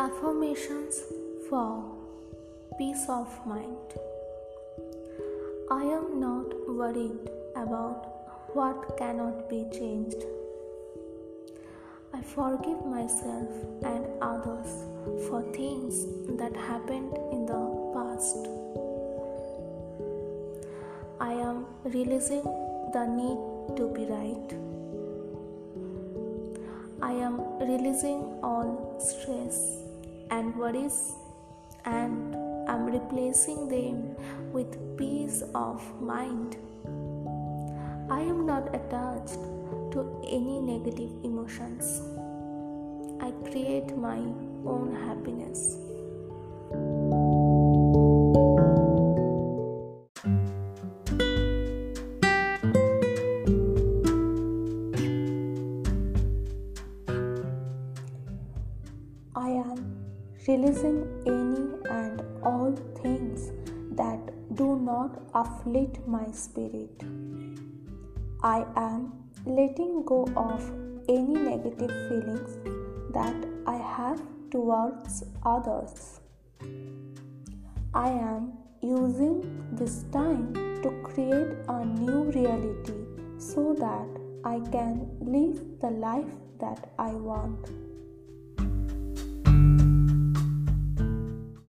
Affirmations for peace of mind. I am not worried about what cannot be changed. I forgive myself and others for things that happened in the past. I am releasing the need to be right. I am releasing all stress and worries and I'm replacing them with peace of mind. I am not attached to any negative emotions. I create my own happiness. I am releasing any and all things that do not afflict my spirit. I am letting go of any negative feelings that I have towards others. I am using this time to create a new reality so that I can live the life that I want.